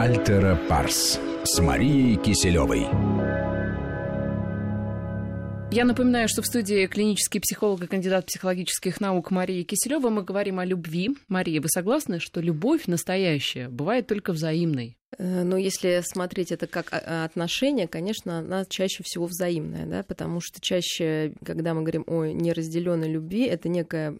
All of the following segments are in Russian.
Альтера Парс с Марией Киселевой. Я напоминаю, что в студии клинический психолог и кандидат психологических наук Мария Киселева мы говорим о любви. Мария, вы согласны, что любовь настоящая бывает только взаимной? Э, ну, если смотреть это как а, отношение, конечно, она чаще всего взаимная, да, потому что чаще, когда мы говорим о неразделенной любви, это некая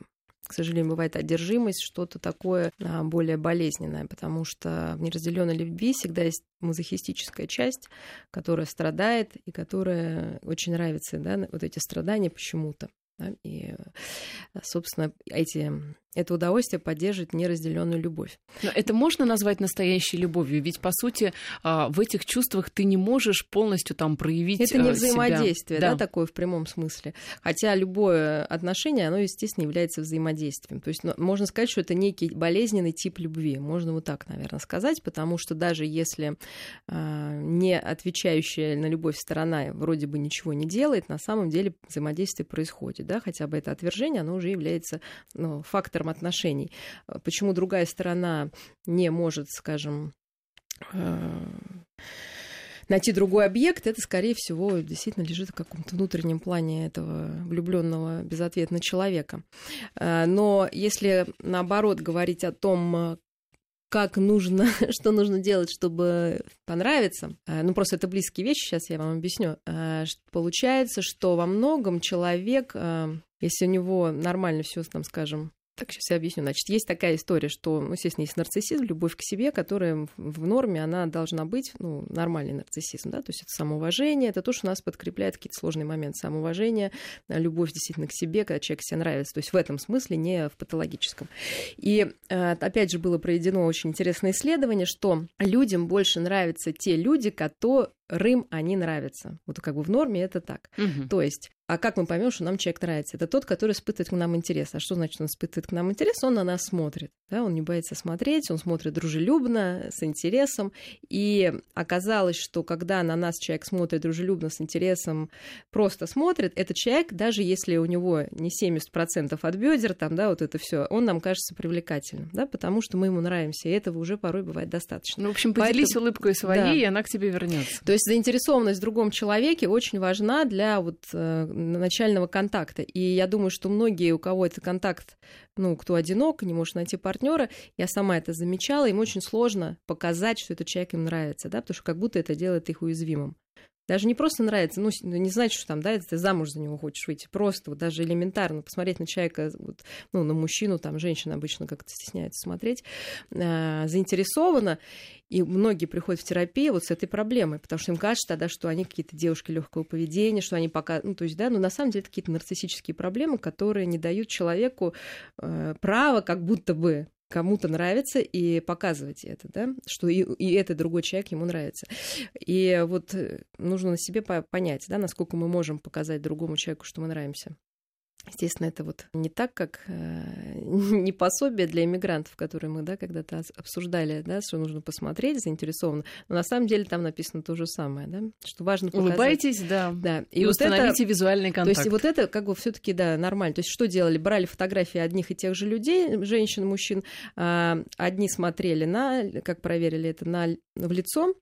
к сожалению, бывает одержимость, что-то такое а, более болезненное, потому что в неразделенной любви всегда есть мазохистическая часть, которая страдает и которая очень нравится, да, вот эти страдания почему-то. Да, и, собственно, эти это удовольствие поддерживает неразделенную любовь. Но это можно назвать настоящей любовью? Ведь, по сути, а, в этих чувствах ты не можешь полностью там проявить Это не а, взаимодействие, себя. да, такое в прямом смысле. Хотя любое отношение, оно, естественно, является взаимодействием. То есть ну, можно сказать, что это некий болезненный тип любви. Можно вот так, наверное, сказать, потому что даже если э, не отвечающая на любовь сторона вроде бы ничего не делает, на самом деле взаимодействие происходит, да, хотя бы это отвержение, оно уже является ну, фактором отношений. Э, почему другая сторона не может, скажем, э, найти другой объект, это, скорее всего, действительно лежит в каком-то внутреннем плане этого влюбленного безответного человека. Э, но если, наоборот, говорить о том, как нужно, что нужно делать, чтобы понравиться. Ну, просто это близкие вещи, сейчас я вам объясню. Получается, что во многом человек, если у него нормально все, там, скажем, так, сейчас я объясню. Значит, есть такая история, что, ну, естественно, есть нарциссизм, любовь к себе, которая в норме, она должна быть, ну, нормальный нарциссизм, да, то есть это самоуважение, это то, что нас подкрепляет какие-то сложные моменты самоуважения, любовь действительно к себе, когда человек себе нравится, то есть в этом смысле, не в патологическом. И, э, опять же, было проведено очень интересное исследование, что людям больше нравятся те люди, которым они нравятся. Вот как бы в норме это так. Угу. То есть а как мы поймем, что нам человек нравится? Это тот, который испытывает к нам интерес. А что значит он испытывает к нам интерес? Он на нас смотрит. Да? Он не боится смотреть, он смотрит дружелюбно, с интересом. И оказалось, что когда на нас человек смотрит дружелюбно, с интересом, просто смотрит, этот человек, даже если у него не 70% от бедер, там, да, вот это все, он нам кажется привлекательным, да, потому что мы ему нравимся, и этого уже порой бывает достаточно. Ну, в общем, поделись Поэтому... улыбкой своей, да. и она к тебе вернется. То есть заинтересованность в другом человеке очень важна для вот э, начального контакта. И я думаю, что многие, у кого этот контакт, ну, кто одинок, не может найти партнера, я сама это замечала, им очень сложно показать, что этот человек им нравится, да, потому что как будто это делает их уязвимым. Даже не просто нравится, ну, не значит, что там, да, ты замуж за него хочешь выйти. Просто вот даже элементарно посмотреть на человека, вот, ну, на мужчину, там, женщина обычно как-то стесняется смотреть, э, заинтересована. И многие приходят в терапию вот с этой проблемой, потому что им кажется тогда, что они какие-то девушки легкого поведения, что они пока, ну, то есть, да, но на самом деле это какие-то нарциссические проблемы, которые не дают человеку э, права как будто бы кому-то нравится и показывать это, да, что и, и этот другой человек ему нравится. И вот э, нужно на себе понять, да, насколько мы можем показать другому человеку, что мы нравимся. Естественно, это вот не так, как э, не пособие для иммигрантов, которые мы да, когда-то обсуждали, да, что нужно посмотреть заинтересованно. Но на самом деле там написано то же самое, да, что важно показать. Улыбайтесь, да. да. И, и вот установите это, визуальный контакт. То есть вот это как бы все таки да, нормально. То есть что делали? Брали фотографии одних и тех же людей, женщин, мужчин. А, одни смотрели на, как проверили это, на, в лицо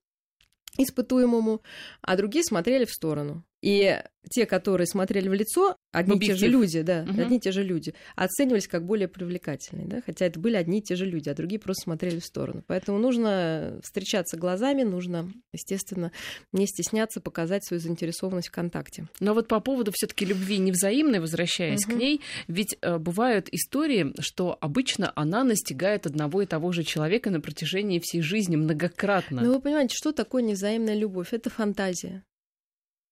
испытуемому, а другие смотрели в сторону. И те, которые смотрели в лицо, одни и те же люди, да, угу. одни и те же люди, оценивались как более привлекательные, да, хотя это были одни и те же люди, а другие просто смотрели в сторону. Поэтому нужно встречаться глазами, нужно, естественно, не стесняться показать свою заинтересованность в контакте. Но вот по поводу все таки любви невзаимной, возвращаясь угу. к ней, ведь э, бывают истории, что обычно она настигает одного и того же человека на протяжении всей жизни многократно. Ну, вы понимаете, что такое невзаимная любовь? Это фантазия.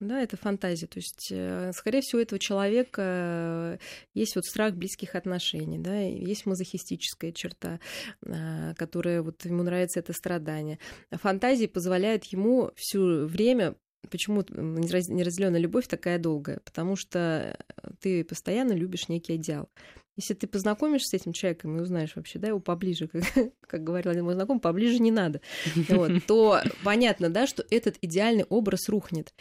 Да, это фантазия. То есть, э, скорее всего, у этого человека есть вот страх близких отношений, да, есть мазохистическая черта, а, которая вот ему нравится это страдание. Фантазии позволяют ему все время Почему неразделенная любовь такая долгая? Потому что ты постоянно любишь некий идеал. Если ты познакомишься с этим человеком и узнаешь вообще, да, его поближе, как, как говорил один мой знакомый, поближе не надо, вот, то понятно, да, что этот идеальный образ рухнет.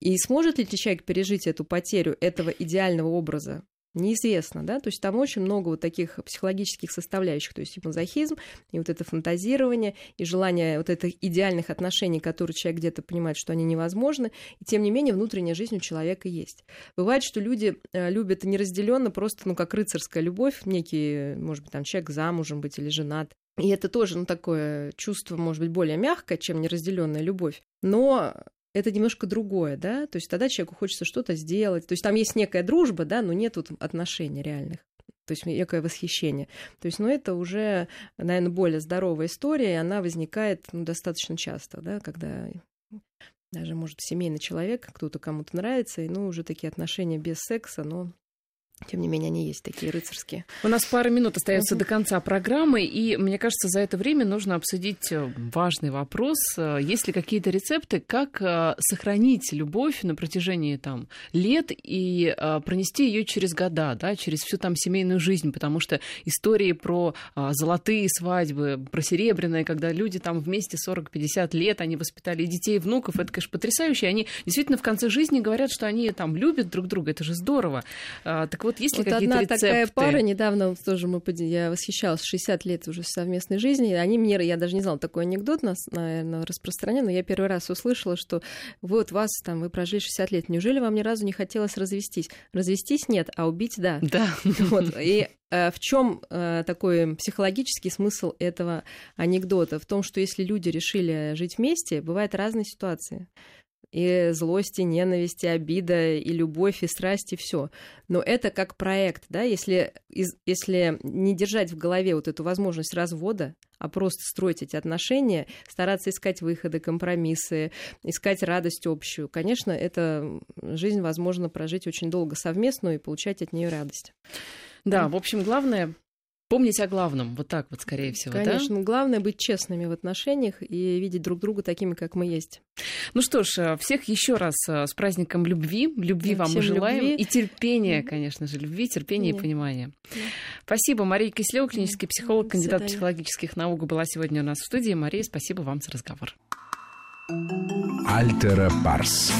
И сможет ли человек пережить эту потерю этого идеального образа? Неизвестно, да, то есть там очень много вот таких психологических составляющих, то есть и мазохизм, и вот это фантазирование, и желание вот этих идеальных отношений, которые человек где-то понимает, что они невозможны, и тем не менее внутренняя жизнь у человека есть. Бывает, что люди э, любят неразделенно просто, ну, как рыцарская любовь, некий, может быть, там человек замужем быть или женат, и это тоже, ну, такое чувство, может быть, более мягкое, чем неразделенная любовь. Но это немножко другое, да, то есть тогда человеку хочется что-то сделать, то есть там есть некая дружба, да, но нет тут отношений реальных. То есть некое восхищение. То есть, ну, это уже, наверное, более здоровая история, и она возникает ну, достаточно часто, да, когда даже, может, семейный человек, кто-то кому-то нравится, и, ну, уже такие отношения без секса, но тем не менее, они есть такие рыцарские. У нас пара минут остается uh-huh. до конца программы, и мне кажется, за это время нужно обсудить э, важный вопрос. Э, есть ли какие-то рецепты, как э, сохранить любовь на протяжении там, лет и пронести ее через года, да, через всю там семейную жизнь? Потому что истории про золотые свадьбы, про серебряные, когда люди там вместе 40-50 лет, они воспитали детей, внуков, это, конечно, потрясающе. Они действительно в конце жизни говорят, что они там любят друг друга, это же здорово. Так вот, есть ли вот одна рецепты? такая пара недавно вот тоже мы я восхищалась 60 лет уже совместной жизни. Они мне, я даже не знала такой анекдот, нас, наверное, распространен, но я первый раз услышала, что вот вас там вы прожили 60 лет, неужели вам ни разу не хотелось развестись? Развестись нет, а убить да. Да. Вот. И э, в чем э, такой психологический смысл этого анекдота? В том, что если люди решили жить вместе, бывают разные ситуации и злость, и ненависть, и обида, и любовь, и страсть, и все. Но это как проект, да, если, если не держать в голове вот эту возможность развода, а просто строить эти отношения, стараться искать выходы, компромиссы, искать радость общую. Конечно, это жизнь возможно прожить очень долго совместную и получать от нее радость. Да, в общем, главное Помнить о главном, вот так вот, скорее всего, Конечно, да? главное быть честными в отношениях и видеть друг друга такими, как мы есть. Ну что ж, э, всех еще раз э, с праздником любви. Любви да, вам мы желаем. Любви. И терпения, конечно же, любви, терпения и понимания. Да. Спасибо. Мария Кислева, клинический психолог, кандидат психологических наук, была сегодня у нас в студии. Мария, спасибо вам за разговор. Альтера Парс.